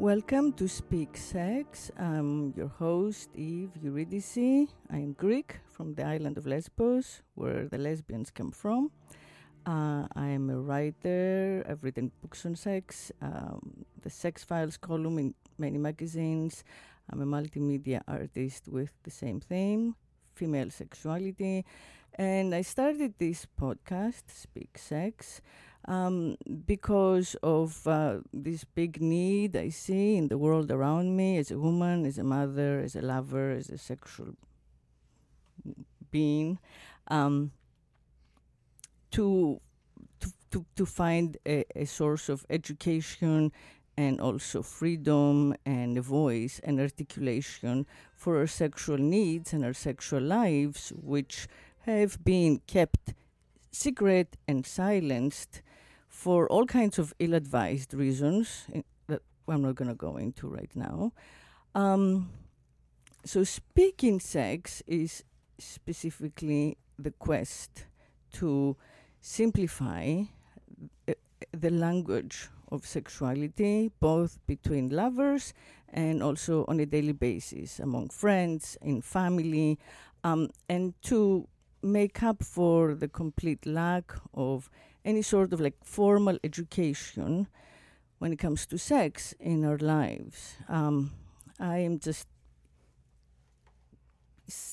Welcome to Speak Sex. I'm your host, Eve Eurydice. I am Greek from the island of Lesbos, where the lesbians come from. Uh, I am a writer. I've written books on sex, um, the Sex Files column in many magazines. I'm a multimedia artist with the same theme, female sexuality. And I started this podcast, Speak Sex, um, because of uh, this big need I see in the world around me as a woman, as a mother, as a lover, as a sexual being, um, to, to, to, to find a, a source of education and also freedom and a voice and articulation for our sexual needs and our sexual lives, which have been kept secret and silenced for all kinds of ill advised reasons that I'm not going to go into right now. Um, so, speaking sex is specifically the quest to simplify uh, the language of sexuality, both between lovers and also on a daily basis among friends, in family, um, and to make up for the complete lack of any sort of like formal education when it comes to sex in our lives. Um, I am just,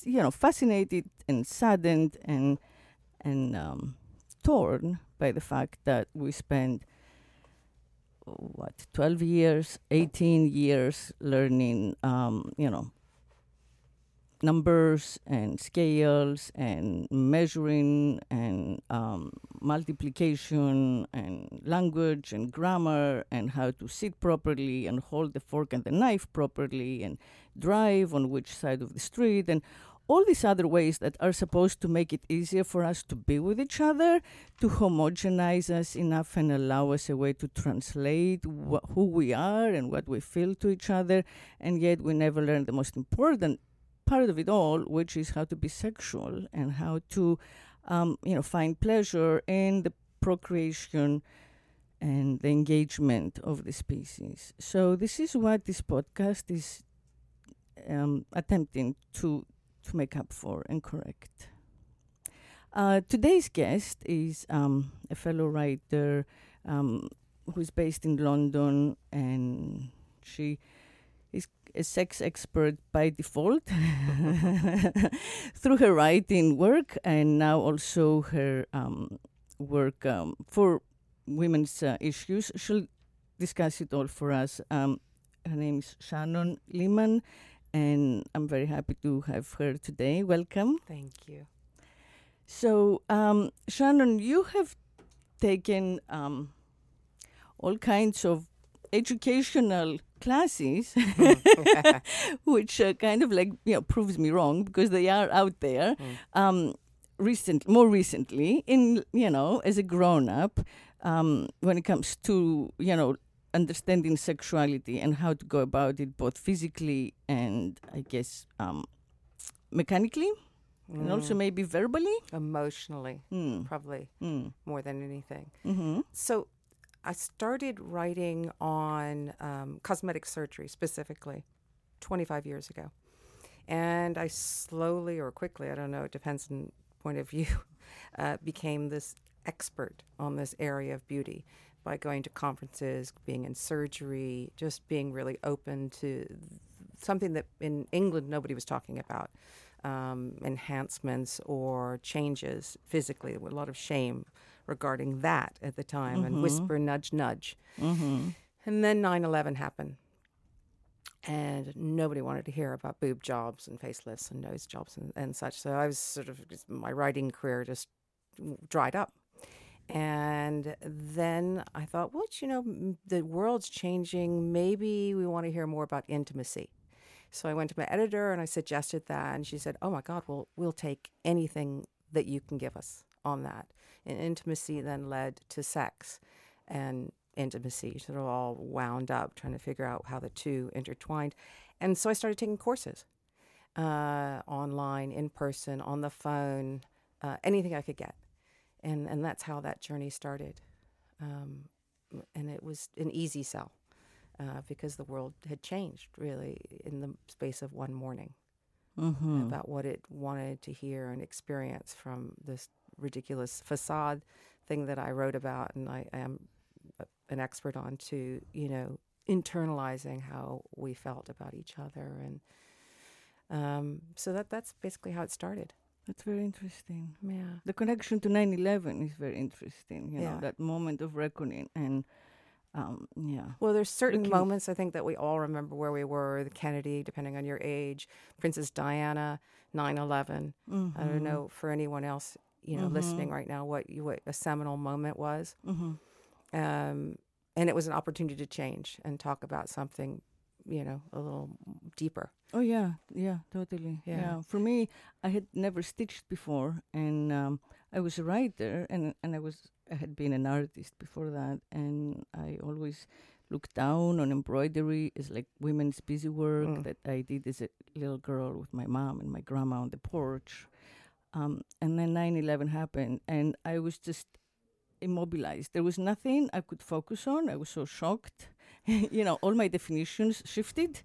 you know, fascinated and saddened and and um, torn by the fact that we spend what 12 years 18 years learning um, you know numbers and scales and measuring and um, multiplication and language and grammar and how to sit properly and hold the fork and the knife properly and drive on which side of the street and all these other ways that are supposed to make it easier for us to be with each other, to homogenize us enough and allow us a way to translate wh- who we are and what we feel to each other, and yet we never learn the most important part of it all, which is how to be sexual and how to, um, you know, find pleasure in the procreation and the engagement of the species. So this is what this podcast is um, attempting to to make up for and correct. Uh, today's guest is um, a fellow writer um, who's based in London, and she is a sex expert by default through her writing work and now also her um, work um, for women's uh, issues. She'll discuss it all for us. Um, her name is Shannon Leeman, and I'm very happy to have her today. Welcome. Thank you. So, um, Shannon, you have taken um, all kinds of educational classes, which uh, kind of like you know proves me wrong because they are out there. Mm. Um, recent, more recently, in you know, as a grown up, um, when it comes to you know understanding sexuality and how to go about it, both physically and I guess um, mechanically, and also Mm. maybe verbally. emotionally, Mm. probably Mm. more than anything. Mm-hmm. So I started writing on um, cosmetic surgery specifically 25 years ago. And I slowly or quickly, I don't know, it depends on point of view, uh, became this expert on this area of beauty by going to conferences, being in surgery, just being really open to something that in England nobody was talking about um, enhancements or changes physically. A lot of shame regarding that at the time and Mhm. whisper, nudge, nudge. Mm-hmm. And then 9 11 happened. And nobody wanted to hear about boob jobs and facelifts and nose jobs and, and such. So I was sort of, my writing career just dried up. And then I thought, well, you know, the world's changing. Maybe we want to hear more about intimacy. So I went to my editor and I suggested that. And she said, oh my God, well, we'll take anything that you can give us on that. And intimacy then led to sex and intimacy sort of all wound up trying to figure out how the two intertwined. And so I started taking courses uh, online, in person, on the phone, uh, anything I could get. And, and that's how that journey started. Um, and it was an easy sell. uh, because the world had changed really in the space of one morning Mm-hmm. about what it wanted to hear and experience from this ridiculous facade thing that I wrote about and I am an expert on to, you know, internalizing how we felt about each other and um, so that that's basically how it started. That's very interesting. Yeah. The connection to 9/11 is very interesting. You Yeah. know that moment of reckoning and um, yeah. Well, there's certain Looking- moments I think that we all remember where we were, the Kennedy, depending on your age, Princess Diana, 9/11. I Mm-hmm. don't know for anyone else, you know, listening right now what you, what a seminal moment was. Mm-hmm. um, and it was an opportunity to change and talk about something, you know, a little deeper. Oh yeah, yeah, totally. Yeah. Yeah. For me, I had never stitched before, and um, I was a writer, and and I was I had been an artist before that, and I always looked down on embroidery as like women's busy work Mm. that I did as a little girl with my mom and my grandma on the porch. Um, and then 9/11 happened, and I was just immobilized. There was nothing I could focus on. I was so shocked. you know, all my definitions shifted.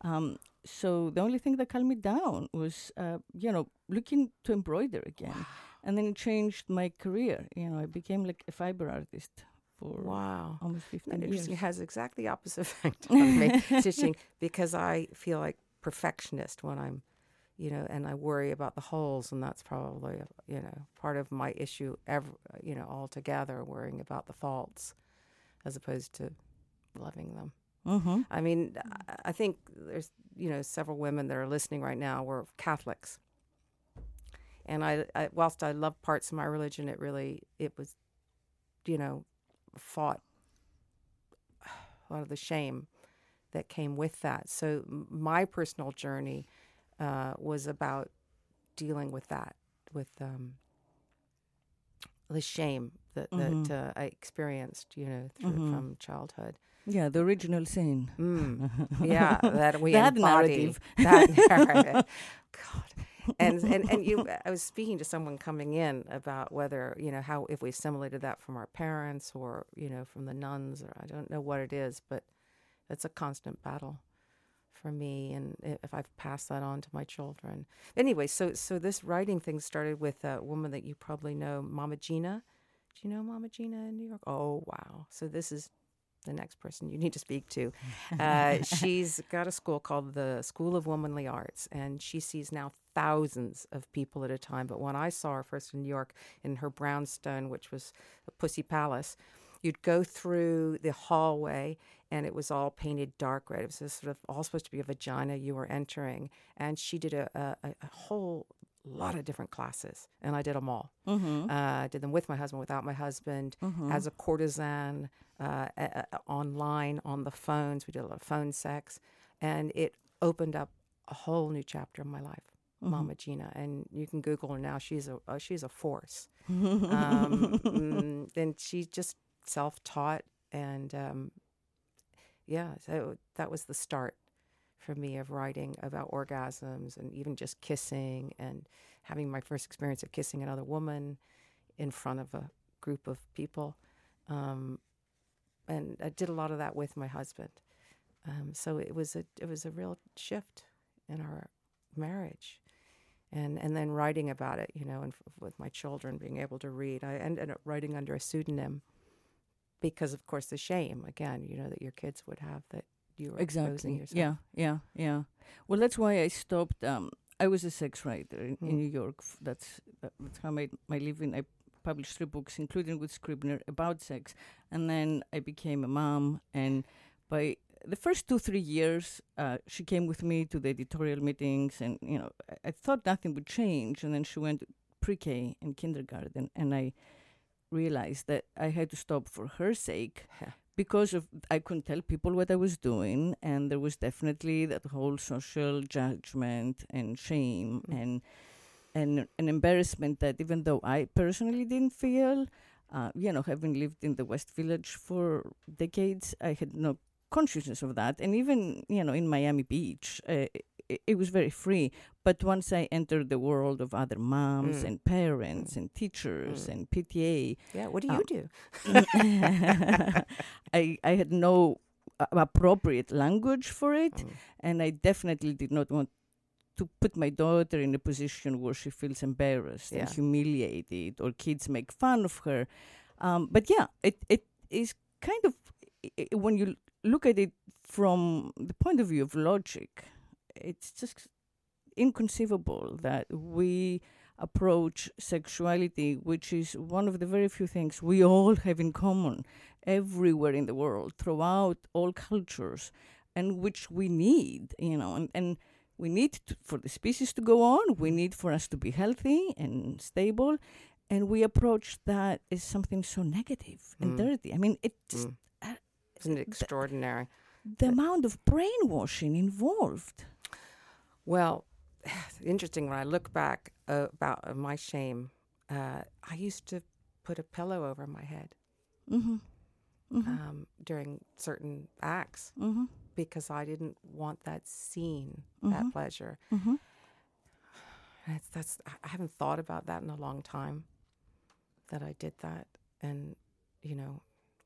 Um, so the only thing that calmed me down was, uh, you know, looking to embroider again, and then it changed my career. You know, I became like a fiber artist for Wow. almost Isn't fifteen that years. It has exactly the opposite effect on me stitching because I feel like perfectionist when I'm, you know, and I worry about the holes, and that's probably you know part of my issue. Ever, you know, altogether worrying about the faults, as opposed to loving them. Mm-hmm. I mean, I- think there's you know several women that are listening right now were Catholics, and I, I whilst I love parts of my religion, it really it was, you know, fought a lot of the shame that came with that. So my personal journey uh, was about dealing with that, with um, the shame that Mhm. that uh, I experienced, you know, through, Mhm. from childhood. Yeah, the original sin. Mm. Yeah, that we That embody narrative. that narrative. God, and and and you, I was speaking to someone coming in about whether you know how if we assimilated that from our parents or you know from the nuns or I don't know what it is, but it's a constant battle for me, and if I've passed that on to my children. Anyway, so so this writing thing started with a woman that you probably know, Mama Gena. Do you know Mama Gena in New York? Oh wow! So this is the next person you need to speak to. Uh, she's got a school called the School of Womanly Arts, and she sees now thousands of people at a time. But when I saw her first in New York in her brownstone, which was a Pussy Palace, you'd go through the hallway and it was all painted dark red. It was sort of all supposed to be a vagina you were entering. And she did a, a, a whole lot of different classes, and I did them all. Mm-hmm. Uh, I did them with my husband, without my husband, as a courtesan, uh, a- online, on the phones. We did a lot of phone sex. And it opened up a whole new chapter of my life, Mama Gena. And you can Google her now. She's a, uh, she's a force. um, mm, and she's just self taught. And um, yeah, so that was the start for me of writing about orgasms and even just kissing and having my first experience of kissing another woman in front of a group of people. Um, and I did a lot of that with my husband. Um, so it was a it was a real shift in our marriage, and and then writing about it, you know, and f- with my children being able to read, I ended up writing under a pseudonym because, of course, the shame again, you know, that your kids would have that you were exposing Exactly. yourself. Yeah, yeah, yeah. Well, that's why I stopped. Um, I was a sex writer in, Mm. in New York. That's that's how I made my living. I published three books, including with Scribner, about sex, and then I became a mom. And by the first two three years, uh, she came with me to the editorial meetings, and you know, I, I thought nothing would change. And then she went pre-K and kindergarten, and I realized that I had to stop for her sake because of I couldn't tell people what I was doing, and there was definitely that whole social judgment and shame Mm. and and an embarrassment that even though I personally didn't feel, uh, you know, having lived in the West Village for decades, I had no consciousness of that, and even you know in Miami Beach. Uh, it, it was very free, but once I entered the world of other moms Mm. and parents and teachers Mm. and PTA, Yeah. What do Um, you do? I I had no a- appropriate language for it, Mm. and I definitely did not want to put my daughter in a position where she feels embarrassed and humiliated, or kids make fun of her. Um, but yeah, it it is kind of i- when you look at it from the point of view of logic, it's just inconceivable that we approach sexuality, which is one of the very few things we all have in common everywhere in the world, throughout all cultures, and which we need, you know, and, and we need to, for the species to go on, we need for us to be healthy and stable, and we approach that as something so negative and Mm. dirty. I mean, it just Mm. uh, Isn't it the- extraordinary? the amount of brainwashing involved. Well, interesting when I look back uh, about uh, my shame. Uh, I used to put a pillow over my head Mm-hmm. Mm-hmm. um, during certain acts mm-hmm. because I didn't want that scene, that pleasure. Mm-hmm. That's, I haven't thought about that in a long time. That I did that, and you know,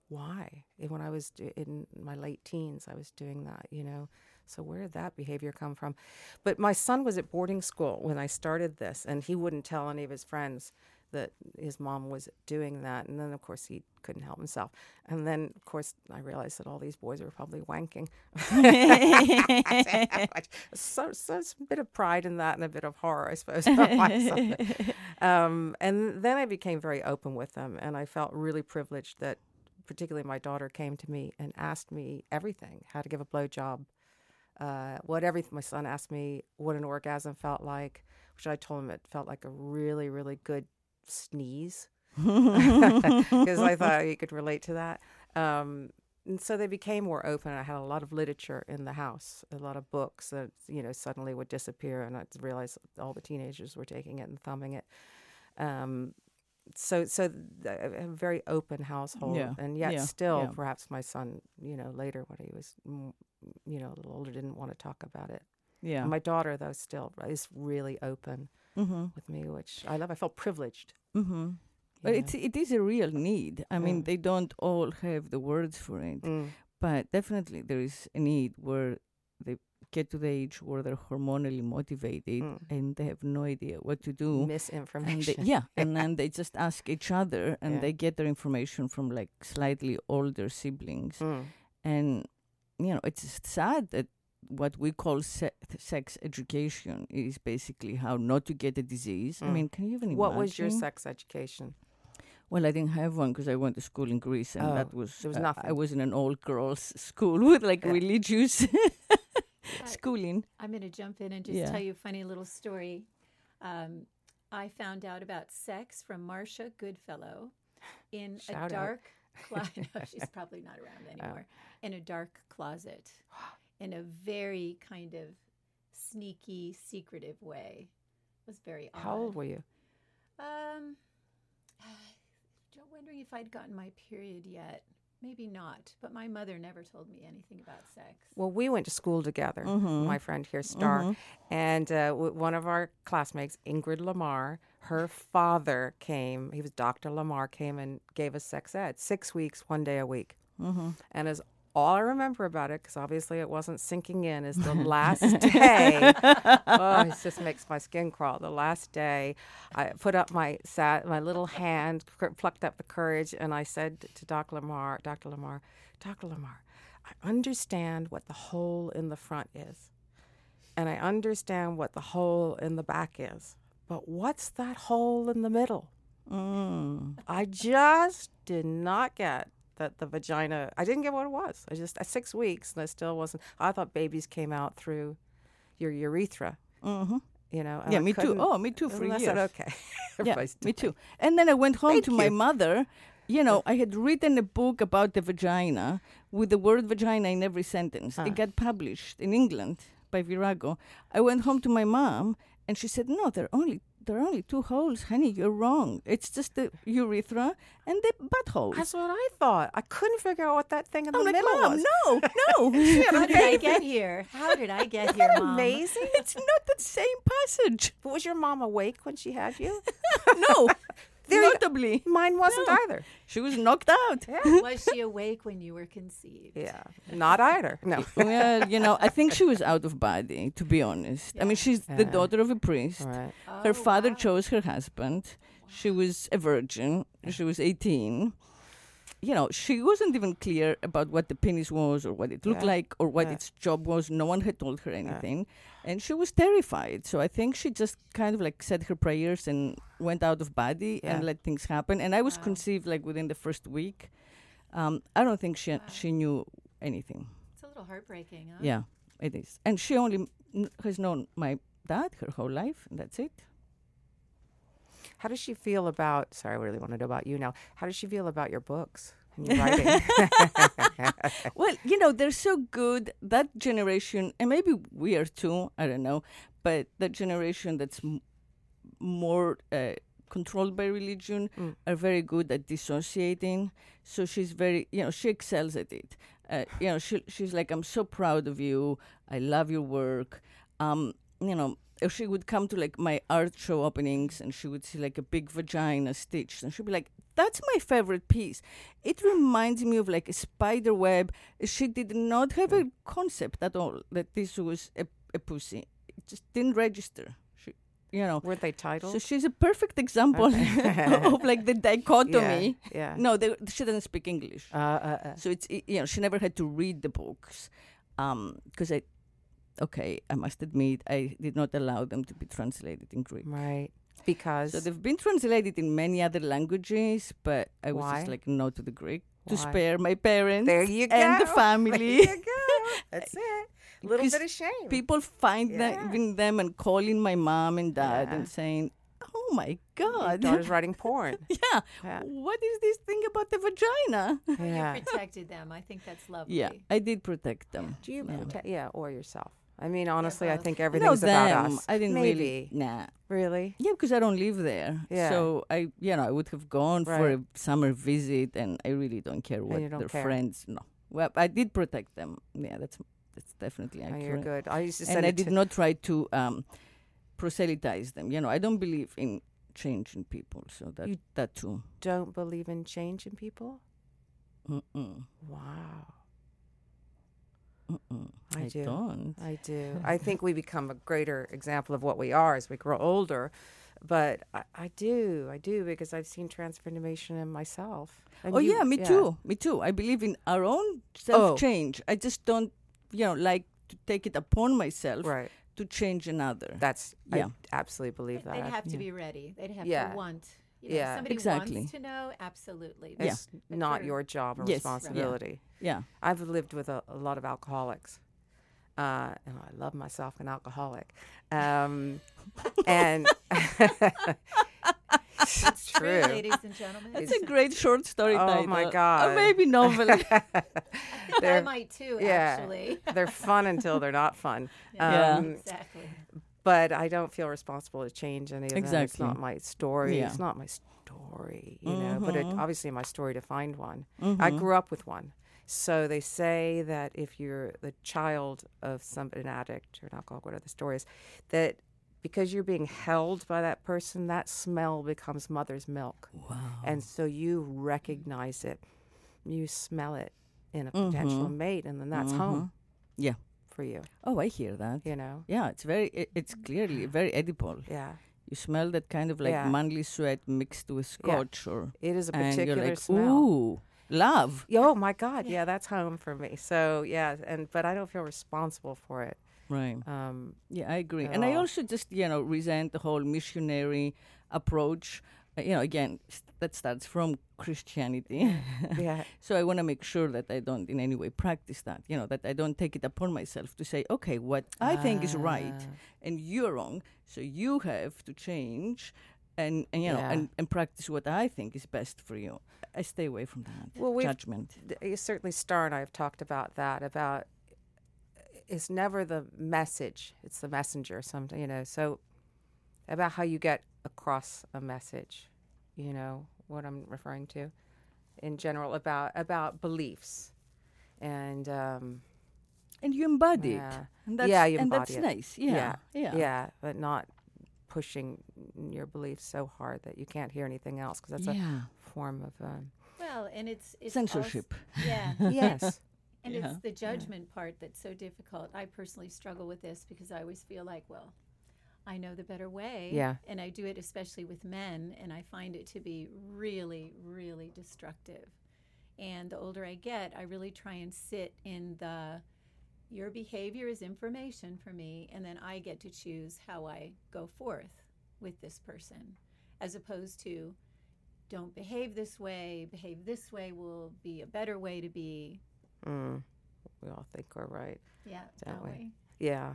why? When I was in my late teens, I was doing that. You know, so where did that behavior come from? But my son was at boarding school when I started this, and he wouldn't tell any of his friends that his mom was doing that. And then, of course, he couldn't help himself. And then, of course, I realized that all these boys were probably wanking. so, so it's a bit of pride in that and a bit of horror, I suppose. on my side. um, and then I became very open with them, and I felt really privileged that, particularly, my daughter came to me and asked me everything: how to give a blowjob, uh, what everything. My son asked me what an orgasm felt like, which I told him it felt like a really, really good sneeze because I thought he could relate to that. Um, and so they became more open. I had a lot of literature in the house, a lot of books that you know suddenly would disappear, and I realized all the teenagers were taking it and thumbing it. Um, so, so a very open household, Yeah, and yet yeah, still, yeah. perhaps my son, you know, later when he was, you know, a little older, didn't want to talk about it. yeah. My daughter, though, still is really open mm-hmm. with me, which I love. I felt privileged. Mm-hmm. But know. it's it is a real need. I mean, Mm. they don't all have the words for it, Mm. but definitely there is a need where they get to the age where they're hormonally motivated Mm. and they have no idea what to do. And they, misinformation. yeah, and then they just ask each other, and Yeah. they get their information from like slightly older siblings. Mm. and you know it's sad that what we call se- sex education is basically how not to get a disease. I Mm. mean, can you even What was your sex education? Well, I didn't have one because I went to school in Greece, and Oh, that was, there was uh, I was in an all girls school with like Yeah. religious schooling. I'm going to jump in and just Yeah. tell you a funny little story. Um, I found out about sex from Marcia Goodfellow in Shout a dark closet. no, she's probably not around anymore. In a dark closet, in a very kind of sneaky, secretive way. It was very odd. How old were you? Um, wondering if I'd gotten my period yet. Maybe not, but my mother never told me anything about sex. Well, we went to school together, Mhm. my friend here, Starr, Mhm. and uh, w- one of our classmates, Ingrid Lamar, her father came. He was Dr. Lamar, came and gave us sex ed, six weeks, one day a week. Mm-hmm. And as all I remember about it, because obviously it wasn't sinking in, is the last day. oh, it just makes my skin crawl. The last day, I put up my sat, my little hand, cr- plucked up the courage, and I said to Dr. Lamar, Dr. Lamar, Dr. Lamar, I understand what the hole in the front is, and I understand what the hole in the back is, but what's that hole in the middle? Mm. I just did not get that the vagina. I didn't get what it was. I just at six weeks, and I still wasn't. I thought babies came out through your urethra. Mm-hmm. You know. Yeah, I me too. Oh, me too for and I said, okay. Yeah, me too. And then I went home Thank to my mother. You know, I had written a book about the vagina with the word vagina in every sentence. Huh. It got published in England by Virago. I went home to my mom, and she said, "No, there are only there are only two holes, honey. You're wrong. It's just the urethra and the butthole." That's what I thought. I couldn't figure out what that thing in the I'm like, middle Mom, was. no, no. How did I get here? How did I get here, Mom? Amazing. it's not the same passage. But was your mom awake when she had you? No, There you. Notably, Mine wasn't No. either. she was knocked out. Yeah. Was she awake when you were conceived? Yeah. Not either. No. well, you know, I think she was out of body, to be honest. I mean, she's the daughter of a priest. Right. Oh, her Oh, father wow. chose her husband. She was a virgin. She was 18. You know, she wasn't even clear about what the penis was or what it looked Yeah. like or what Yeah. its job was. No one had told her anything. And she was terrified. So I think she just kind of like said her prayers and went out of body Yeah. and let things happen. And I was Wow. conceived like within the first week. Um, I don't think she she knew anything. It's a little heartbreaking, huh? Yeah, it is. And she only n- has known my dad her whole life, and that's it. How does she feel about? Sorry, I really want to know about you now. How does she feel about your books and your writing? Well, you know, they're so good. That generation, and maybe we are too, I don't know, but that generation that's m- more uh, controlled by religion Mm. are very good at dissociating. So she's very, you know, she excels at it. Uh, you know, she, she's like, I'm so proud of you. I love your work. Um, you know, she would come to like my art show openings and she would see like a big vagina stitched and she'd be like, that's my favorite piece. It reminds me of like a spider web. She did not have a concept at all that this was a, a pussy. It just didn't register. She, you know. Weren't they titled? So she's a perfect example Okay. of like the dichotomy. Yeah. No, they, she doesn't speak English. Uh, uh, uh. So it's you know she never had to read the books, Um because I, okay, I must admit I did not allow them to be translated in Greek. Right. Because So they've been translated in many other languages, but I was Why? just like no to the Greek to spare my parents there you go. and the There family. you go. That's it. A little bit of shame. People find Yeah. that even them and calling my mom and dad Yeah. and saying, "Oh my Your God, daughter's writing porn. yeah, Yeah. what is this thing about the vagina?" Yeah. You protected them. I think that's lovely. Yeah, I did protect them. Do you Yeah. protect? Yeah, or yourself. I mean, honestly, I think everything's about them. us. I didn't Maybe. really. Nah. Really? Yeah, because I don't live there. Yeah. So I, you know, I would have gone for a summer visit, and I really don't care what don't their care. friends. No. Well, I did protect them. Yeah, that's that's definitely Oh, you're good. I used to and I did not try to um, proselytize them. You know, I don't believe in changing people. So that You- that too. Don't believe in changing people. Mm-mm. Wow. Mm-mm. I do. don't. I do. I think we become a greater example of what we are as we grow older. But I, I do. I do because I've seen transformation in myself. And oh you- yeah, me too. Me too. I believe in our own self change. Oh. I just don't, you know, like to take it upon myself Right. to change another. That's. Yeah. I absolutely believe that. They'd have to Yeah. be ready. They'd have Yeah. to want. You know, Yeah. Somebody Exactly. wants to know. Absolutely. Yeah. It's But not your job or Yes. Right. responsibility. yeah. I've lived with a, a lot of alcoholics. Uh, and I love myself an alcoholic. Um, and it's True, true. ladies and gentlemen. That's a great short story Oh, title. my Or God. maybe novel. I think I They're- might too, yeah. actually. They're fun until they're not fun. Yeah. Um, exactly. But I don't feel responsible to change any of them. It's not my story. Yeah. It's not my story, you know. But it, Mhm. obviously, my story to find one. I Mhm. grew up with one. So they say that if you're the child of some an addict or an alcoholic, whatever the story is, that because you're being held by that person, that smell becomes mother's milk, Wow. and so you recognize it, you smell it in a potential Mhm. mate, and then that's Mhm. home Yeah. For you. Oh, I hear that. You know, Yeah, it's very. It, it's clearly very edible. yeah. You smell that kind of like Yeah. manly sweat mixed with scotch, or It is a and you're particular like, smell. ooh, love. Oh my God! Yeah, that's home for me. So yeah, and but I don't feel responsible for it. Right. Um, Yeah, I agree. And I also just, you know, resent the whole missionary approach. Uh, you know, again, that starts from Christianity. yeah, so I want to make sure that I don't in any way practice that, you know, that I don't take it upon myself to say, okay, what I think is right Ah. and you're wrong. So you have to change and, and you know, Yeah. and, and practice what I think is best for you. I stay away from that Well, judgment. uh, certainly Starr and I have talked about that. About it's never the message; it's the messenger. Something you know. So about how you get across a message. You know what I'm referring to, in general about about beliefs, and um, And you embody it. yeah, And that's, Yeah, you and that's it. nice. Yeah. Yeah. yeah, but not pushing your beliefs so hard that you can't hear anything else because that's yeah. a form of um, Well, and it's, it's als- censorship. yeah. yes. And Yeah. it's the judgment part that's so difficult. I personally struggle with this because I always feel like, well, I know the better way. Yeah. And I do it especially with men, and I find it to be really, really destructive. And the older I get, I really try and sit in the your behavior is information for me, and then I get to choose how I go forth with this person, as opposed to don't behave this way, behave this way will be a better way to be. Mm. We all think we're right. Yeah, That way. we? Yeah.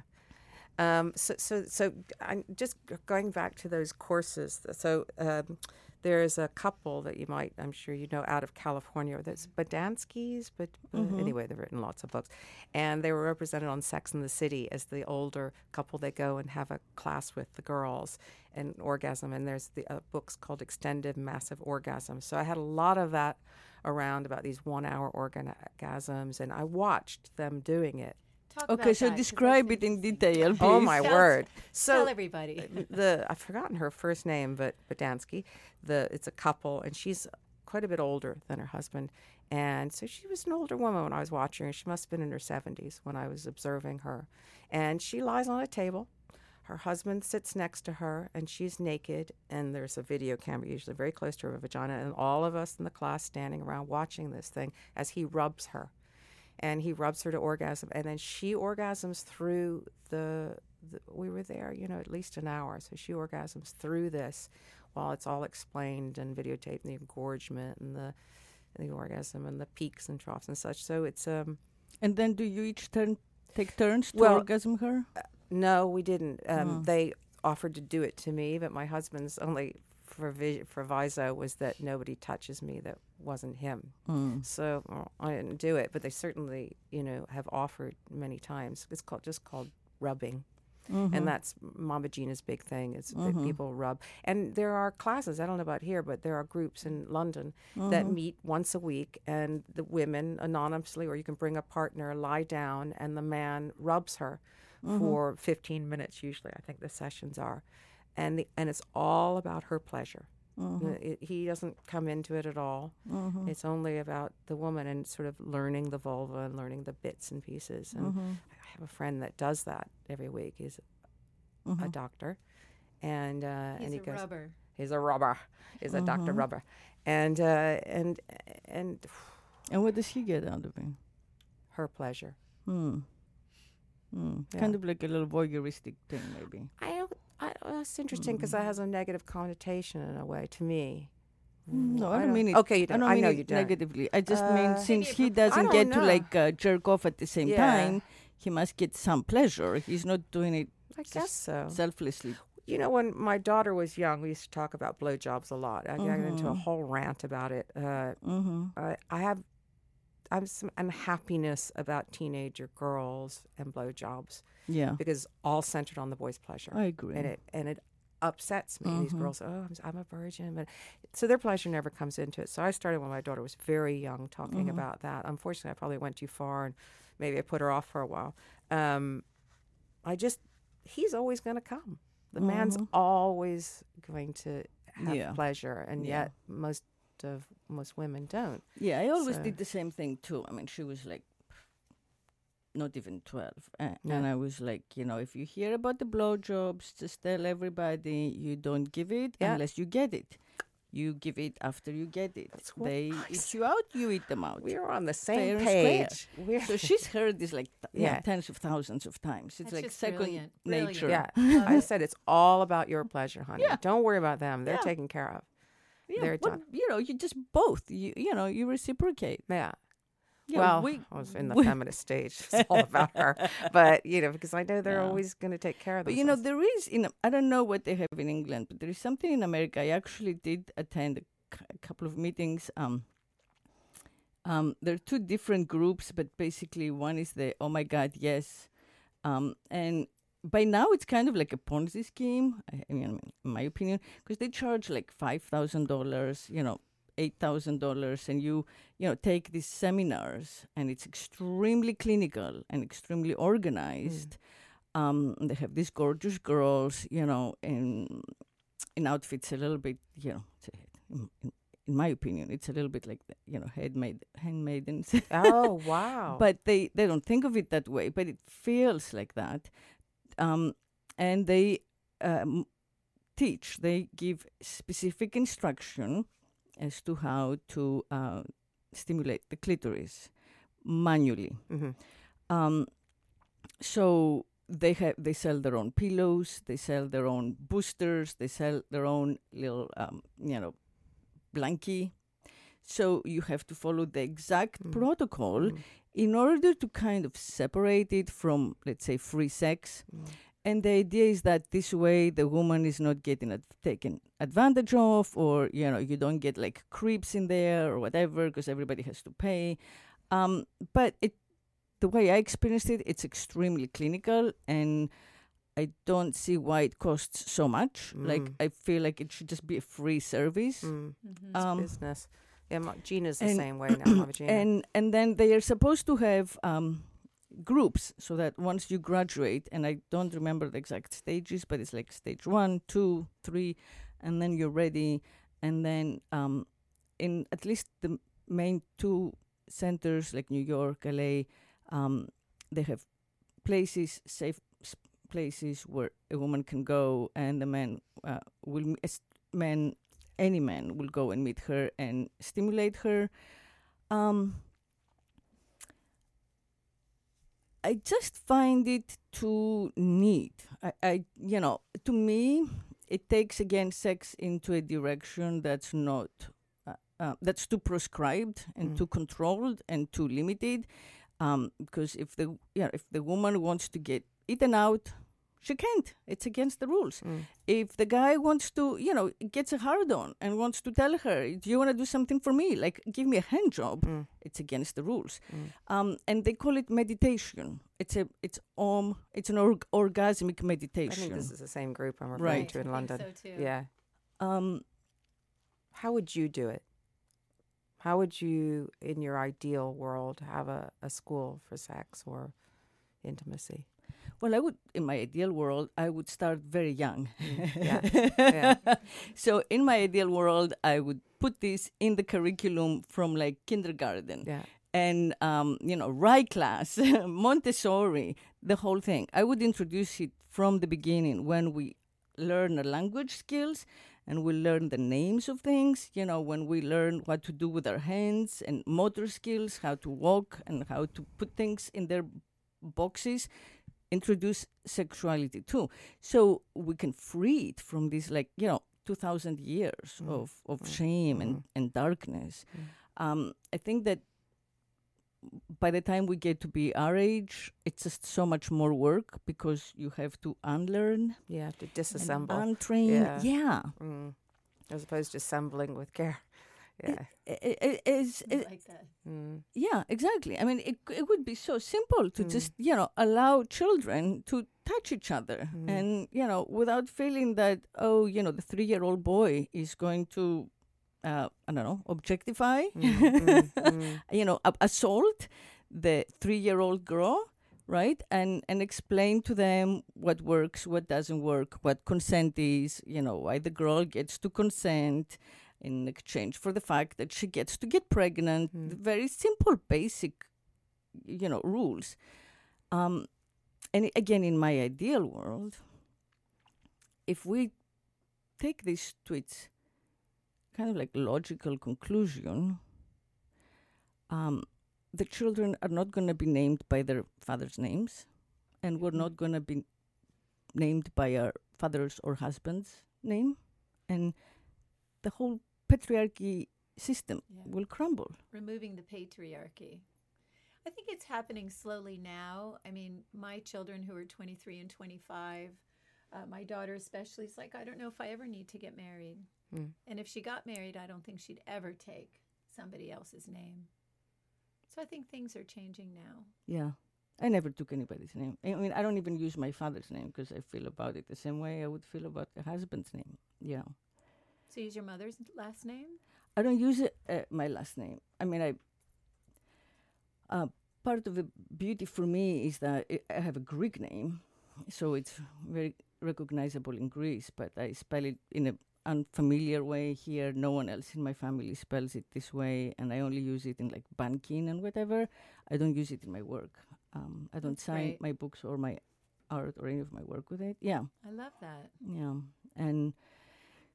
Um, so, so, so I'm just going back to those courses. So, um, there's a couple that you might, I'm sure you know, out of California. That's Bodanskys, but uh, Mhm. anyway, they've written lots of books, and they were represented on Sex in the City as the older couple. They go and have a class with the girls and orgasm, and there's the uh, books called Extended Massive Orgasm. So I had a lot of that around about these one-hour orgasms, and I watched them doing it. Talk Okay, about so that, 'cause describe it in detail, oh please. Oh my Tell- word! Tell So everybody. the I've forgotten her first name, but Bodansky. The it's a couple, and she's quite a bit older than her husband, and so she was an older woman when I was watching her. She must have been in her seventies when I was observing her, and she lies on a table. Her husband sits next to her, and she's naked, and there's a video camera usually very close to her vagina, and all of us in the class standing around watching this thing as he rubs her and he rubs her to orgasm and then she orgasms through the, the we were there you know at least an hour so she orgasms through this while it's all explained and videotaped and the engorgement and the the orgasm and the peaks and troughs and such so it's um And then do you each turn take turns to Well, orgasm her? no we didn't um Oh. they offered to do it to me but my husband's only provi- proviso was that nobody touches me that wasn't him Mm. So well, I didn't do it, but they certainly, you know, have offered many times. It's called just called rubbing, Mhm. and that's Mama Gena's big thing. Is that Mhm. people rub, and there are classes. I don't know about here, but there are groups in London that Mhm. meet once a week, and the women anonymously, or you can bring a partner, lie down, and the man rubs her Mhm. for 15 minutes. Usually, I think the sessions are, and the, and it's all about her pleasure. You know, Mhm. it, he doesn't come into it at all. Mhm. It's only about the woman and sort of learning the vulva and learning the bits and pieces. And Mhm. I have a friend that does that every week. He's a Mhm. doctor, and uh, He's and he a goes, rubber. he's a rubber. He's a doctor Mhm. rubber, and uh, and and And what does he get out of it? her pleasure. Hmm. Hmm. Yeah. Kind of like a little voyeuristic thing, maybe. I, well, it's interesting because that has a negative connotation in a way to me. Mm, No, I don't don't- mean it. Okay, you I don't. don't I, mean know you don't. negatively. I just Uh, mean since he doesn't get don't to like uh, jerk off at the same Yeah. time, he must get some pleasure. He's not doing it I guess so. selflessly. You know, when my daughter was young, we used to talk about blowjobs a lot. I got into a Mhm. whole rant about it. Uh, Mm-hmm. I, I have I'm some unhappiness about teenager girls and blowjobs Yeah, because all centered on the boy's pleasure, I agree. and it and it upsets me. These Mhm. girls, oh, I'm, I'm a virgin, but so their pleasure never comes into it. So I started when my daughter was very young talking Mhm. about that. Unfortunately, I probably went too far, and maybe I put her off for a while. Um, I just he's always going to come. The man's Mhm. always going to have Yeah. pleasure, and Yeah. yet most of most women don't. Yeah, I always So- did the same thing too. I mean, she was like not even 12. Uh, Yeah. And I was like, you know, if you hear about the blowjobs, just tell everybody you don't give it Yeah. unless you get it. You give it after you get it. That's what they I eat said. you out, you eat them out. We're on the same and square. page. We're so she's heard this like th- yeah. Yeah. tens of thousands of times. It's That's like second brilliant. Brilliant. nature. yeah. I said it's all about your pleasure, honey. Yeah. Don't worry about them. They're Yeah. taken care of. Yeah, but, done. you know, you just both. You you know, you reciprocate. Yeah. Yeah, well, we, I was in the we- feminist stage. It's all about her. But, you know, because I know they're Yeah. always going to take care of But you know, there is in I don't know what they have in England, but there is something in America. I actually did attend a, c- a couple of meetings. Um, um, there are two different groups, but basically one is the oh my god yes, um, and by now it's kind of like a Ponzi scheme. I mean, in my opinion, because they charge like five thousand dollars, you know, eight thousand dollars, and you you know take these seminars, and it's extremely clinical and extremely organized um, they have these gorgeous girls, you know, in in outfits a little bit, you know, in, in, in my opinion, it's a little bit like the, you know handmade handmaidens. Oh wow! but they they don't think of it that way. But it feels like that, um, and they um, teach. They give specific instruction as to how to uh, stimulate the clitoris manually. hmm Um, so they have they sell their own pillows, they sell their own boosters, they sell their own little um, you know blankie. So you have to follow the exact Mm. protocol Mm. in order to kind of separate it from let's say free sex. Mm. And the idea is that this way the woman is not getting ad- taken advantage of, or you know you don't get like creeps in there or whatever because everybody has to pay. Um, but it, the way I experienced it, it's extremely clinical, and I don't see why it costs so much. Like Mm. I feel like it should just be a free service. Mm. Mhm. Um, Business. My, Gena's the and- same way now. And and then they are supposed to have um, groups so that once you graduate and i don't remember the exact stages but it's like stage one two three and then you're ready and then um, in at least the main two centers like new york la um, they have places safe places where a woman can go and the man uh, will men any man will go and meet her and stimulate her um, I just find it too neat. I, I, you know, to me, it takes again sex into a direction that's not, uh, uh, that's too prescribed and Mm. too controlled and too limited. Um, because if the, yeah, if the woman wants to get eaten out, she can't. It's against the rules Mm. if the guy wants to, you know, gets a hard on and wants to tell her, "Do you want to do something for me? Like, give me a hand job." Mm. It's against the rules, Mm. um, and they call it meditation. It's a, it's om, it's an org- orgasmic I meditation. think this is the same group I'm referring Right. to in I London. think so too. Yeah. um, How would you do it? How would you, in your ideal world, have a, a school for sex or intimacy? Well, I would, in my ideal world, I would start very young. Mm, yeah, so, in my ideal world, I would put this in the curriculum from like kindergarten. Yeah. and um, you know Rye class, Montessori, the whole thing. I would introduce it from the beginning when we learn the language skills and we learn the names of things. You know, when we learn what to do with our hands and motor skills, how to walk and how to put things in their boxes. Introduce sexuality too, so we can free it from this, like you know, two thousand years Mm. of of Mm. shame and Mm. and darkness. Um, I think that by the time we get to be our age, it's just so much more work because you have to unlearn, You have to disassemble. untrain. Yeah. Yeah, Mm. As opposed to assembling with care. Yeah. I- I- I- it's- it- like that. Mm. yeah, exactly. I mean, it it would be so simple to Mm. just you know allow children to touch each other, Mm. and you know without feeling that oh you know the three year old boy is going to. Uh, I don't know, objectify, Mm, mm, mm. you know, a- assault the three-year-old girl, right? And and explain to them what works, what doesn't work, what consent is, you know, why the girl gets to consent in exchange for the fact that she gets to get pregnant. Mm. Very simple, basic, you know, rules. Um, and again, in my ideal world, if we take this to its kind of like logical conclusion, um, the children are not going to be named by their father's names, and we're Mhm. not going to be named by our father's or husband's name, and the whole patriarchy system Yeah. will crumble. removing the patriarchy. I think it's happening slowly now. I mean, my children who are 23 and 25, uh, my daughter especially, is like, I don't know if I ever need to get married. Mm. And if she got married, I don't think she'd ever take somebody else's name. So I think things are changing now. Yeah. I never took anybody's name. I mean, I don't even use my father's name because I feel about it the same way I would feel about a husband's name. You So use your mother's last name? I don't use it, uh, my last name. I mean, I. Uh, part of the beauty for me is that I I have a Greek name, so it's very recognizable in Greece. But I spell it in an unfamiliar way here. No one else in my family spells it this way, and I only use it in like banking and whatever. I don't use it in my work. Um, I don't That's sign great. my books or my art or any of my work with it. Yeah, I love that. yeah, and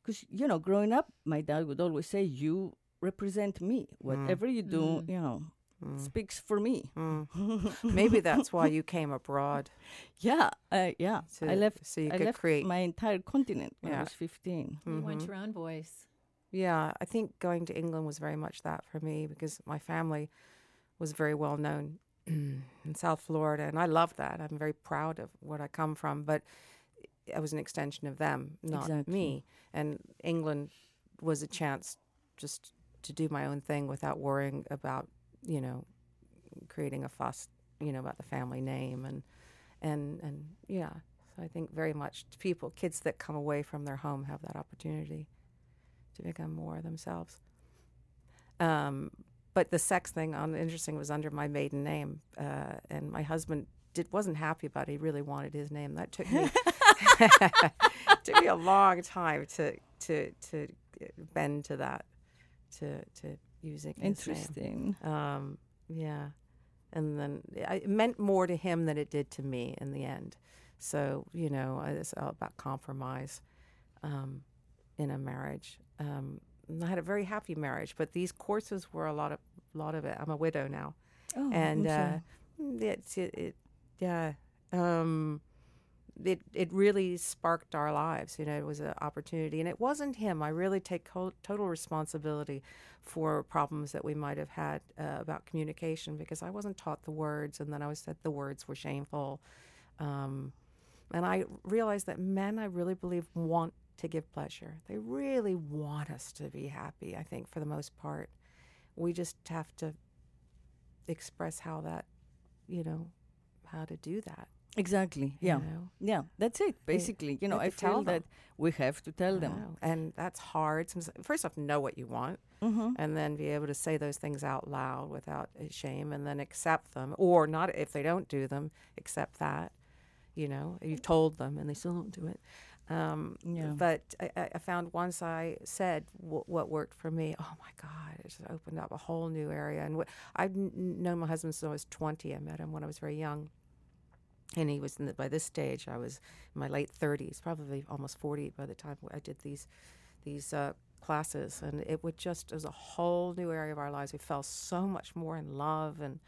because you know, growing up, my dad would always say, "You represent me. Whatever you do, Mm. you know, Mm. speaks for me." Mm. Maybe that's why you came abroad. Yeah, uh, yeah. To, I left. so you I could left create. my entire continent when I was fifteen. You want Mhm. your own voice. Yeah, I think going to England was very much that for me because my family was very well known in South Florida, and I love that. I'm very proud of what I come from, but I was an extension of them, not Exactly. me. And England was a chance just to do my own thing without worrying about, you know, creating a fuss, you know, about the family name and and and yeah. So I think very much people, kids that come away from their home, have that opportunity to become more themselves. Um, but the sex thing, on interesting, was under my maiden name, uh, and my husband did wasn't happy about it. He really wanted his name. That took me took me a long time to to to bend to that, to to using. Interesting. Um, yeah. And then it meant more to him than it did to me in the end. So, you know, it's all about compromise um, in a marriage. Um, I had a very happy marriage, but these courses were a lot of lot of it. I'm a widow now, Oh, and uh, it's it, it yeah. Um, it it really sparked our lives. You know, it was an opportunity, and it wasn't him. I really take co- total responsibility for problems that we might have had uh, about communication because I wasn't taught the words, and then I was said the words were shameful. Um, and I realized that men, I really believe, want to give pleasure. They really want us to be happy. I think for the most part, we just have to express how that, you know, how to do that. Exactly. you Yeah, know? yeah. That's it. Basically, you know, I feel that we have to tell them. And that's hard. First off, know what you want, Mm-hmm. and then be able to say those things out loud without shame, and then accept them, or not if they don't do them, accept that. You know, you've told them and they still don't do it. Um, Yeah. But I, I- found once I said w- what worked for me, oh my God, it just opened up a whole new area. And wh- I've kn- known my husband since I was 20. I met him when I was very young. And he was, in the, by this stage, I was in my late 30s, probably almost 40 by the time I did these, these uh, classes. And it would just, it was a whole new area of our lives. We fell so much more in love. And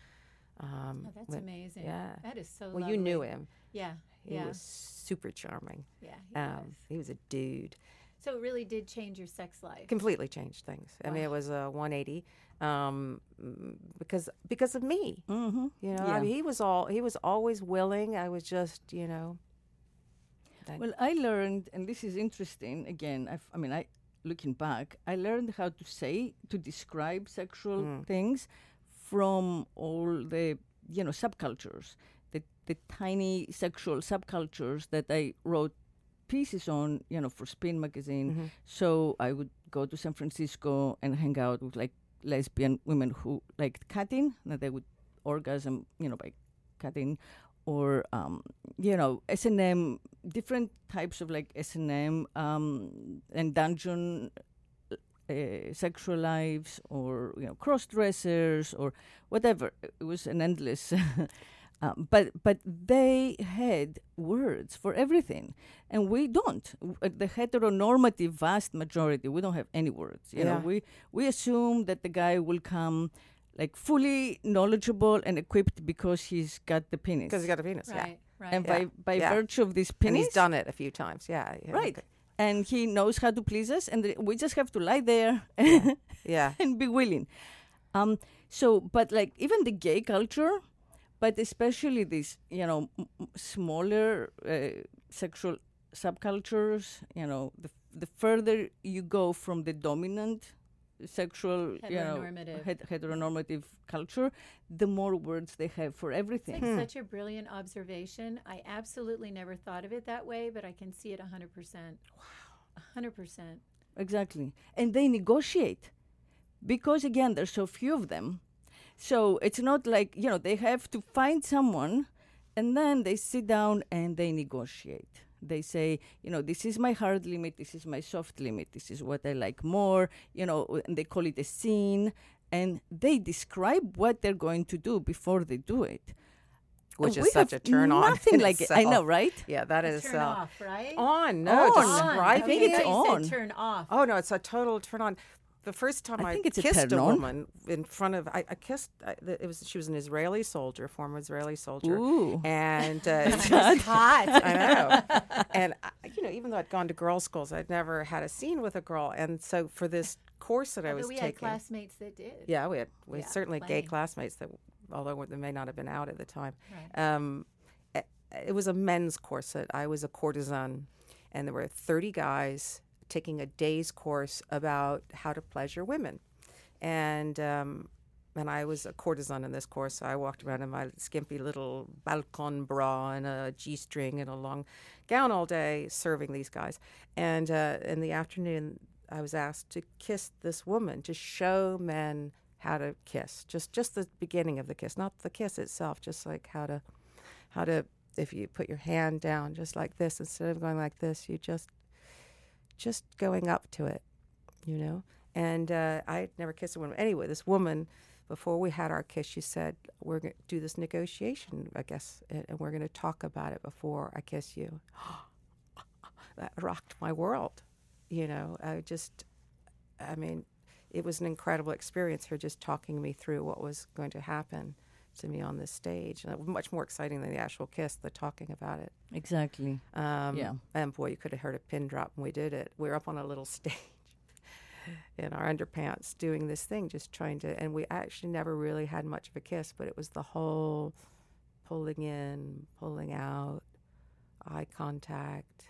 um, Oh, that's went- amazing. yeah. That is so well, you knew him. Yeah. He yeah. was super charming. yeah. He Um, was. he was a dude. So it really did change your sex life. completely changed things. I mean, it was a 180 um, mm, because because of me. Mm-hmm. You know, Yeah. I mean, he was all he was always willing. I was just, you know. that- Well, I learned, and this is interesting. Again, I've, I mean, I looking back, I learned how to say to describe sexual Mm. things from all the you know subcultures, the the tiny sexual subcultures that I wrote pieces on, you know, for Spin magazine. Mhm. So I would go to San Francisco and hang out with like lesbian women who liked cutting, that they would orgasm, you know, by cutting, or um, you know, S and M, different types of like S and M um, and dungeon. Uh, sexual lives, or you know, cross dressers, or whatever. It was an endless. um, but but they had words for everything, and we don't. Uh, The heteronormative vast majority, we don't have any words. You know, we we assume that the guy will come like fully knowledgeable and equipped because he's got the penis. because he's got a penis, yeah, Right. Right. and Yeah. by by Yeah. virtue of this penis, and he's done it a few times, yeah, yeah, right, okay. and he knows how to please us, and th- we just have to lie there yeah, and be willing. Um, so, but like even the gay culture, but especially these, you know, m- m- smaller uh, sexual subcultures, you know, the, the further you go from the dominant sexual, you know, Heteronormative. het- heteronormative culture, the more words they have for It's everything. like such a brilliant observation. I absolutely never thought of it that way, but I can see it 100%. Wow. 100%. Exactly. And they negotiate because, again, there's so few of them. So it's not like, you know, they have to find someone and then they sit down and they negotiate. They say, you know, this is my hard limit, this is my soft limit, this is what I like more, you know, and they call it a scene, and they describe what they're going to do before they do it. Which And is we such have a turn on. Nothing in like it. I know, right? Yeah, that is turn uh, off, right? on. No, On. describing I think it's it. on. turn off. Oh no, it's a total turn on. The first time I I, think it's a kissed turn a woman in front of, I, I kissed. I, it was she was an Israeli soldier, former Israeli soldier, Ooh. and uh, was hot. I know. And I, you know, even though I'd gone to girls' schools, I'd never had a scene with a girl. And so for this course that I Although was we taking, had classmates that did. yeah, we had we Yeah, certainly gay classmates that, although they may not have been out at the time. Right. Um, it, it was a men's course. That I was a courtesan, and there were thirty guys taking a day's course about how to pleasure women, and um, and I was a courtesan in this course. So I walked around in my skimpy little balcon bra and a g-string and a long gown all day, serving these guys. And uh, in the afternoon, I was asked to kiss this woman to show men how to kiss. Just just the beginning of the kiss, not the kiss itself. Just like how to how to if you put your hand down just like this instead of going like this, you just just going up to it, you know. And uh, I never kissed a woman. Anyway, this woman, before we had our kiss, she said, "We're going to do this negotiation, I guess, and, and we're going to talk about it before I kiss you." that rocked my world. You know, I just, I mean, it was an incredible experience. Her just talking me through what was going to happen to me on this stage. And it was much more exciting than the actual kiss, the talking about it. Exactly. Um, Yeah. And boy, you could have heard a pin drop when we did it. We were up on a little stage in our underpants doing this thing, just trying to, and we actually never really had much of a kiss, but it was the whole pulling in, pulling out, eye contact,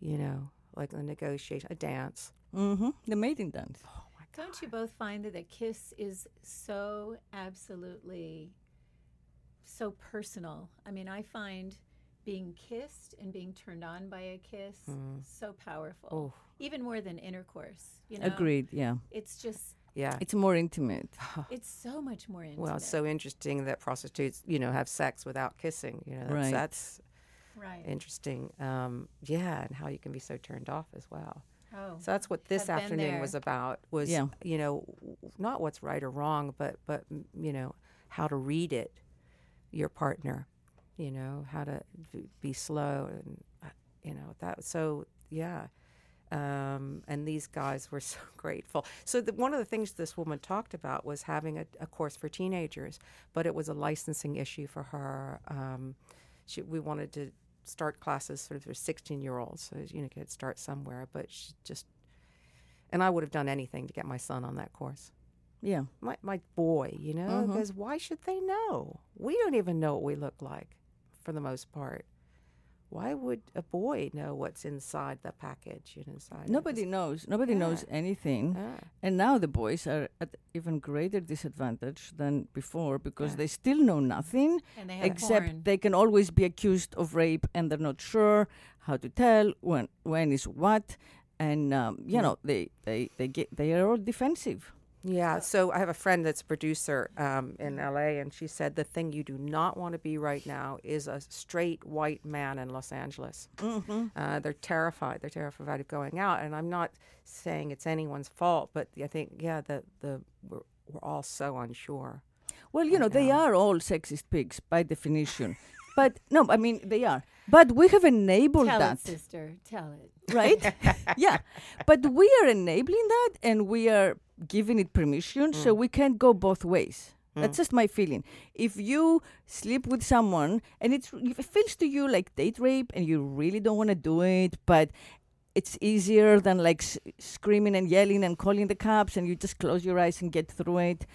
you know, like a negotiation, a dance. Mm-hmm. The mating dance. Don't you both find that a kiss is so absolutely so personal? I mean, I find being kissed and being turned on by a kiss so powerful. Oh, Even more than intercourse. You know, Agreed. Yeah. It's just yeah. It's more intimate. it's so much more intimate. Well, it's so interesting that prostitutes, you know, have sex without kissing. You know, that's, Right. that's right. interesting. Um, yeah, and how you can be so turned off as well. Oh, So that's what this afternoon there. was about. Was Yeah. you know, not what's right or wrong, but but you know how to read it, your partner. You know how to be slow and uh, you know that. So yeah. Um, and these guys were so grateful. So the, one of the things this woman talked about was having a, a course for teenagers, but it was a licensing issue for her. Um, she, we wanted to start classes sort of for 16 year olds, so you know could start somewhere. But she just, and I would have done anything to get my son on that course. Yeah. My my boy, you know, Mhm. because why should they know? We don't even know what we look like, for the most part. Why would a boy know what's inside the package? You know, inside. Nobody knows. Nobody knows anything. Yeah. And now the boys are at even greater disadvantage than before because Yeah. they still know nothing and they have except porn. they can always be accused of rape and they're not sure how to tell when when is what and um, you Mm. know they they they get they are all defensive Yeah, so I have a friend that's a producer um, in LA, and she said the thing you do not want to be right now is a straight white man in Los Angeles. mm-hmm. Uh, they're terrified. They're terrified of going out, and I'm not saying it's anyone's fault, but I think yeah, the the we're, we're all so unsure. well you know they are all sexist pigs by definition but no i mean they are but we have enabled Tell that it, sister. Tell it. right? yeah. But we are enabling that and we are giving it permission, so mm. we can't go both ways. Mm. That's just my feeling. If you sleep with someone and it's, if it feels to you like date rape and you really don't want to do it, but it's easier than like s- screaming and yelling and calling the cops and you just close your eyes and get through it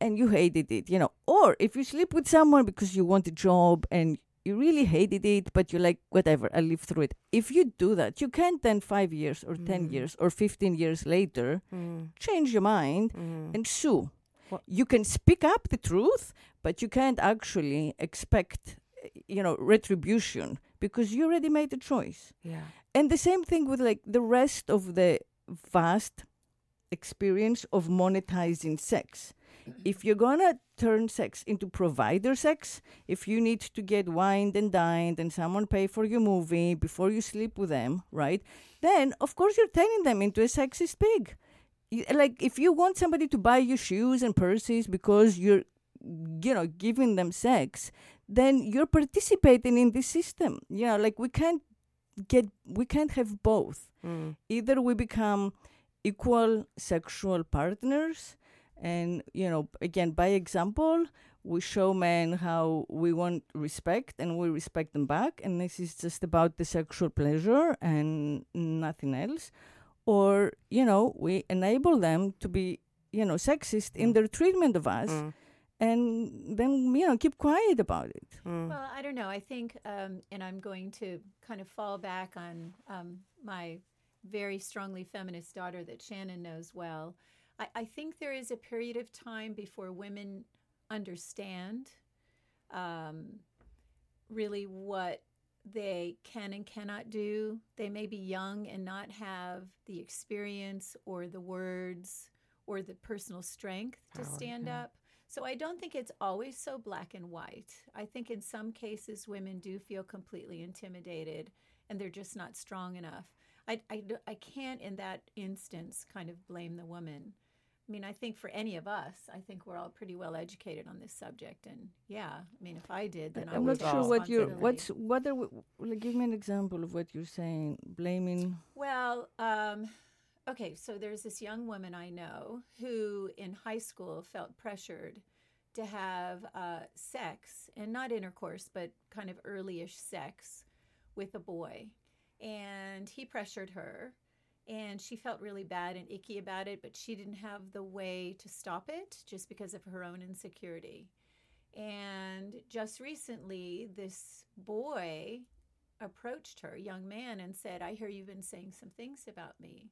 and you hated it, you know. Or if you sleep with someone because you want a job and you really hated it, but you're like, whatever, I'll live through it. If you do that, you can't then five years or 10 mm. years or 15 years later mm. change your mind mm. and sue. What- You can speak up the truth, but you can't actually expect, you know, retribution because you already made a choice. Yeah. And the same thing with like the rest of the vast experience of monetizing sex. If you're gonna turn sex into provider sex, if you need to get wined and dined and someone pay for your movie before you sleep with them, right? Then of course you're turning them into a sexist pig. Y- Like if you want somebody to buy you shoes and purses because you're you know giving them sex, then you're participating in this system. You know, like we can't get we can't have both Mm. either we become equal sexual partners and you know again by example we show men how we want respect and we respect them back and this is just about the sexual pleasure and nothing else or you know we enable them to be you know sexist in Mm. their treatment of us Mm. and then you know keep quiet about it Mm. Well, I don't know. I think, um, and I'm going to kind of fall back on um, my very strongly feminist daughter that Shannon knows well. I, I think there is a period of time before women understand um, really what they can and cannot do. They may be young and not have the experience or the words or the personal strength to stand yeah. up. So I don't think it's always so black and white. I think in some cases women do feel completely intimidated and they're just not strong enough. I I can't in that instance kind of blame the woman. I mean, I think for any of us, I think we're all pretty well educated on this subject. And yeah, I mean, if I did, then I i'm would not sure what you're what's what are we, like, give me an example of what you're saying blaming Well, um, okay, so there's this young woman I know who in high school felt pressured to have uh, sex, and not intercourse, but kind of early-ish sex with a boy. And he pressured her, and she felt really bad and icky about it, but she didn't have the way to stop it just because of her own insecurity. And just recently, this boy approached her, young man, and said, I hear you've been saying some things about me.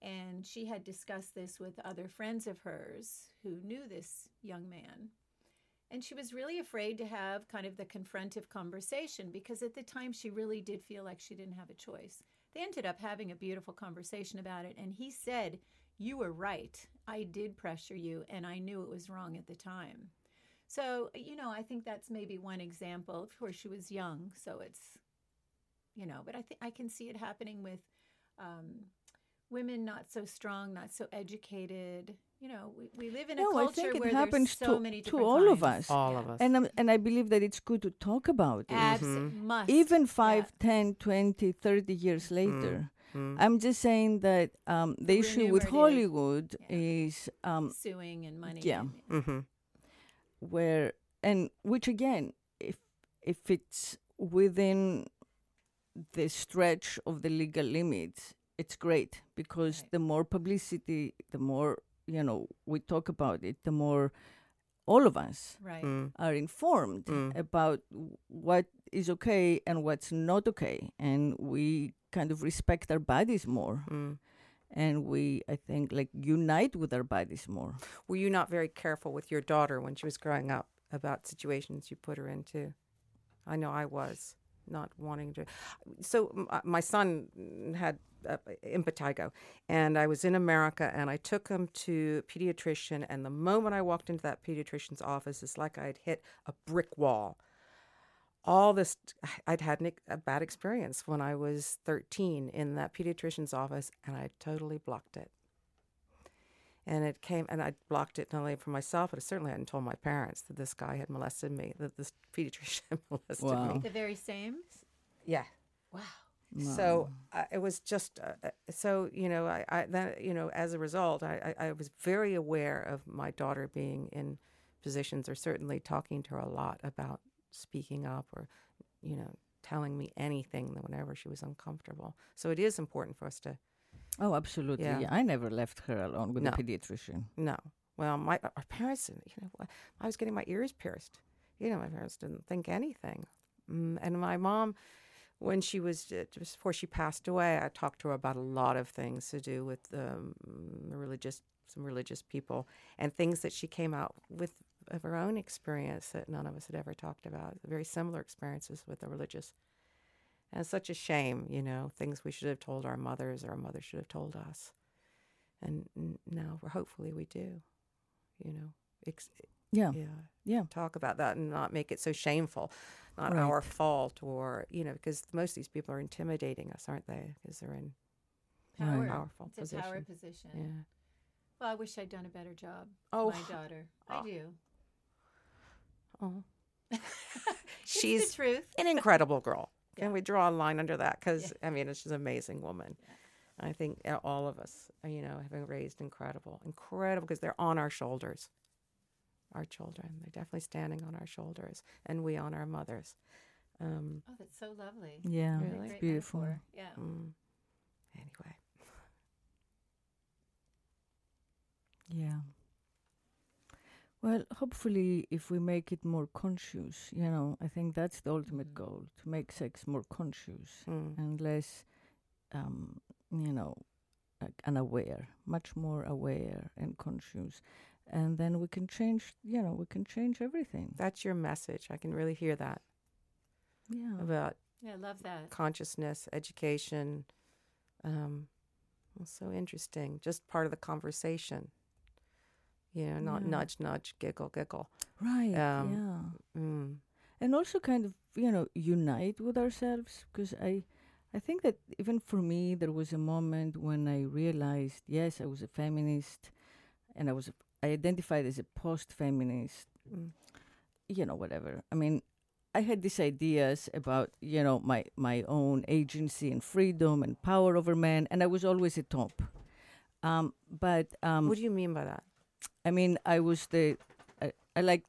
And she had discussed this with other friends of hers who knew this young man. And she was really afraid to have kind of the confrontive conversation because at the time she really did feel like she didn't have a choice. They ended up having a beautiful conversation about it. And he said, You were right. I did pressure you, and I knew it was wrong at the time. So, you know, I think that's maybe one example. Of course, she was young, so it's, you know, but I think I can see it happening with um, women not so strong, not so educated. You know, we, we live in a No, I think it where happens there's so to- many to different all of us. All Yeah. of us. and I'm, and I believe that it's good to talk about it Abs- Mhm. must. even yeah. 10 20 30 years later Mm. i'm just saying that um, the issue with hollywood Yeah. is um, suing and money. yeah. and- Mm-hmm. where and which again if if it's within the stretch of the legal limits it's great because Right. the more publicity the more you know we talk about it the more all of us right. Mm. are informed Mm. about what is okay and what's not okay and we kind of respect our bodies more Mm. and we i think like unite with our bodies more Were you not very careful with your daughter when she was growing up about situations you put her into? I know I was not wanting to. So uh, my son had uh, impetigo, and I was in America, and I took him to a pediatrician. And the moment I walked into that pediatrician's office, it's like I'd hit a brick wall. All this, I'd had a bad experience when I was 13 in that pediatrician's office, and I totally blocked it and it came and I blocked it not only for myself, but I certainly hadn't told my parents that this guy had molested me, that this pediatrician had molested Wow. me. The very same. Yeah. Wow. So uh, it was just uh, uh, so you know I, I that you know as a result I, I I was very aware of my daughter being in positions or certainly talking to her a lot about speaking up or you know telling me anything whenever she was uncomfortable. So it is important for us to oh absolutely Yeah. i never left her alone with No. a pediatrician No. Well, my our parents, you know, I was getting my ears pierced. You know, my parents didn't think anything. Mm, and my mom, when she was uh, just before she passed away, I talked to her about a lot of things to do with um, religious, some religious people, and things that she came out with of her own experience that none of us had ever talked about. Very similar experiences with the religious. And it's such a shame, you know, things we should have told our mothers or our mothers should have told us. And now, we're hopefully, we do. You know, ex- Yeah. yeah, Yeah. talk about that and not make it so shameful, not Right. our fault, or you know, because most of these people are intimidating us, aren't they? Because they're in Power. Powerful It's a power position. position. Yeah. Well, I wish I'd done a better job. Oh. My daughter. I Oh. do. Oh, she's the truth. an incredible girl. Yeah. Can we draw a line under that? Because I mean, she's an amazing woman. I think uh, all of us, uh, you know, have been raised incredible, incredible, because they're on our shoulders. Our children, they're definitely standing on our shoulders, and we on our mothers. Um, Oh, that's so lovely. Yeah. Really? It's beautiful. metaphor. Yeah. mm. Anyway, Yeah. Well, hopefully, if we make it more conscious, you know, I think that's the ultimate Mhm. goal to make sex more conscious mm. and less, um, you know, like unaware, much more aware and conscious. And then we can change, you know, we can change everything. that's your message. I can really hear that Yeah. about Yeah, I love that. consciousness, education. Um, it's so interesting. Just part of the conversation. You know, not Yeah. nudge, nudge, giggle, giggle. Right. Um, yeah. Mm. and also kind of you know unite with ourselves because i i think that even for me there was a moment when i realized yes i was a feminist and i was i identified as a post-feminist Mm. you know whatever i mean i had these ideas about you know my my own agency and freedom and power over men and i was always a top um but um What do you mean by that? I mean, I was the, I, I like,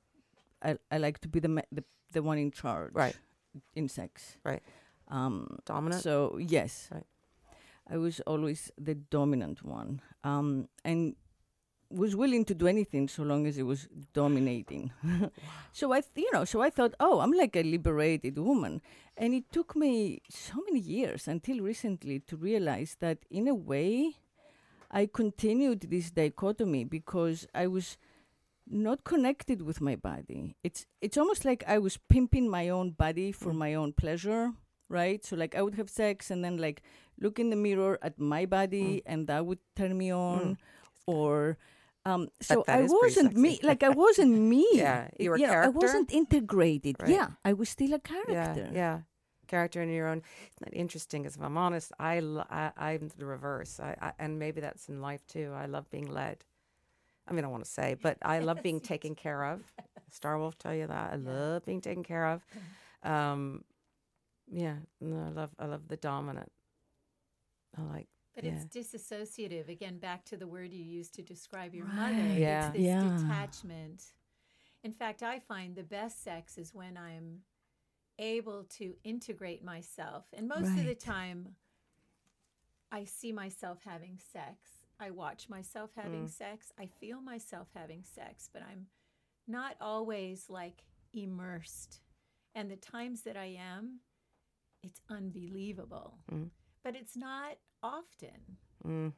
I, I like to be the, ma- the the one in charge, Right. In sex, Right. Um, Dominant? so yes, Right. I was always the dominant one, um, and was willing to do anything so long as it was dominating. so I, th- you know, so I thought, oh, I'm like a liberated woman, and it took me so many years until recently to realize that in a way, I continued this dichotomy because I was not connected with my body. It's it's almost like I was pimping my own body for Mm. my own pleasure, right? So like I would have sex and then like look in the mirror at my body and that would turn me on or um so I wasn't me like I wasn't me. Yeah, you were a know, I wasn't integrated. Right. Yeah, I was still a yeah, character. yeah. Character in your own. Isn't interesting? Because if I'm honest, I, I I'm the reverse. I, I and maybe that's in life too. I love being led. I mean, I want to say, but I love being taken care of. Starr Wolf tell you that. I love being taken care of. Um, yeah, no, I love I love the dominant. I like But Yeah. it's disassociative. Again, back to the word you used to describe your Right. mother. Yeah. It's this Yeah. detachment. In fact, I find the best sex is when I'm able to integrate myself. And most of the time, I see myself having sex. I watch myself having Mm. sex. I feel myself having sex, but I'm not always like immersed. And the times that I am, it's unbelievable. Mm. But it's not often. mm,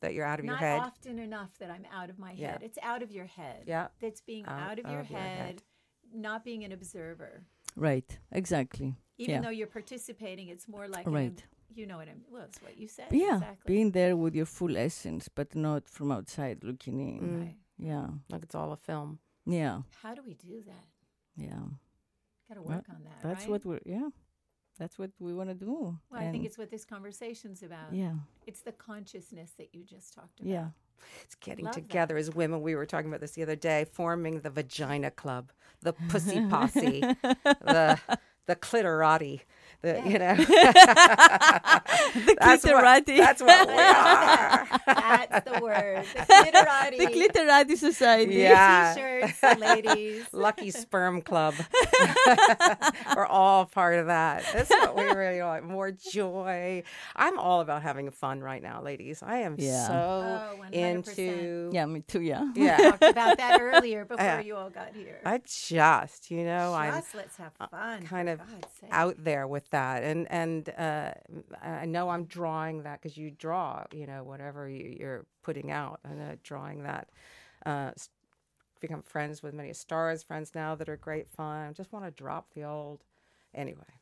that you're out of your head. not often enough that I'm out of my Yeah. head. It's out of your head. Yeah. That's being Out out, of, your, of your head, head. not being an observer. Right. Exactly. Even Yeah. though you're participating, it's more like Right. ob- you know what I mean? well, it's what you said. Yeah. Exactly. Being there with your full essence, but not from outside looking in. Mm. right. Yeah. Like it's all a film. Yeah. How do we do that? Yeah. Gotta Well, work on that. That's right? what we're yeah. That's what we want to do. well, I think it's what this conversation's about. yeah. It's the consciousness that you just talked about. Yeah. It's getting Love that. together as women. We were talking about this the other day, forming the vagina club, the pussy posse, the the cliteratti. The you know the that's what, that's what we are. That's the word. The cliteratti. the cliteratti society. Yeah. T-shirts, ladies. Lucky Sperm Club. We're all part of that. That's what we really like. More joy. I'm all about having fun right now, ladies. I am Yeah. so Oh, into Yeah, me too. Yeah. yeah. talked about that earlier before Yeah. you all got here. I just, you know, I'm Just let's have uh, fun. kind for of out there with that. And and uh, i know i'm drawing that because you draw you know whatever you, you're putting out. And uh, drawing that uh, become friends with many stars friends now that are great fun. Just want to drop the old anyway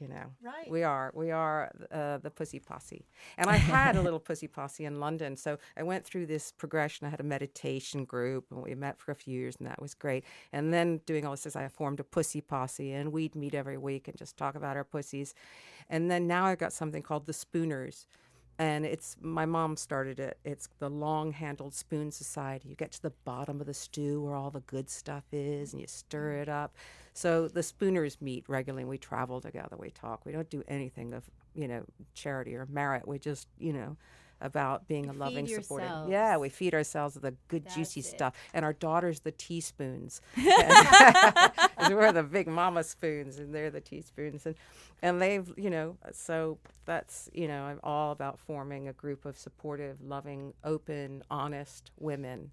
you know. Right. We are. We are uh, the Pussy Posse. And I had a little Pussy Posse in London. So I went through this progression. I had a meditation group and we met for a few years and that was great. And then doing all this, I formed a Pussy Posse and we'd meet every week and just talk about our pussies. And then now I've got something called the Spooners. And it's my mom started it. It's the long handled spoon society. You get to the bottom of the stew where all the good stuff is and you stir it up. So the Spooners meet regularly. And We travel together. We talk. We don't do anything of you know charity or merit. We just you know about being You a loving, yourselves. Yeah, we feed ourselves the good, juicy it. stuff, and our daughters the teaspoons. We're the big mama spoons, and they're the teaspoons, and and they've you know so that's you know I'm all about forming a group of supportive, loving, open, honest women.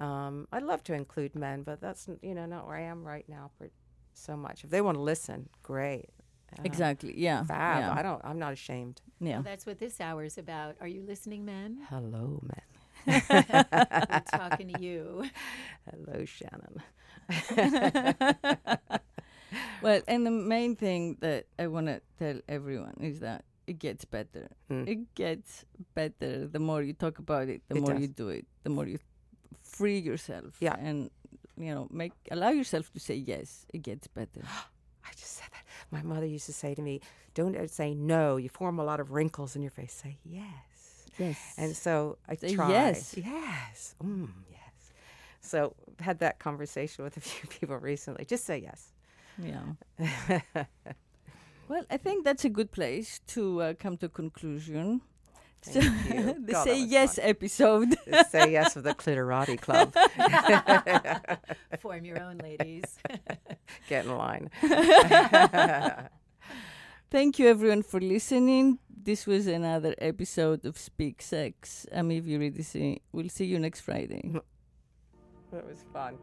Um, I'd love to include men, but that's you know not where I am right now. For so much, if they want to listen, great. Uh, Exactly. Yeah. Fab. Yeah. I don't. I'm not ashamed. yeah. Well, that's what this hour is about. Are you listening, men? Hello, men. We're talking to you. Hello, Shannon. Well, and the main thing that I want to tell everyone is that it gets better. Mm. It gets better the more you talk about it, the It more does. you do it, the more you free yourself. Yeah. And you know, make allow yourself to say yes. It gets better. I just said that. My mother used to say to me, "Don't uh, say no. You form a lot of wrinkles in your face. Say yes." yes. And so I Say try. yes. Yes. Mm, yes. So had that conversation with a few people recently. Just say yes. yeah. well, I think that's a good place to uh, come to a conclusion. You. the God, say yes fun. episode. say yes of the Cliteratti Club. Form your own, ladies. Get in line. Thank you everyone for listening. This was another episode of Speak Sex. I'm Eve Eurydice. We'll see you next Friday. That was fun.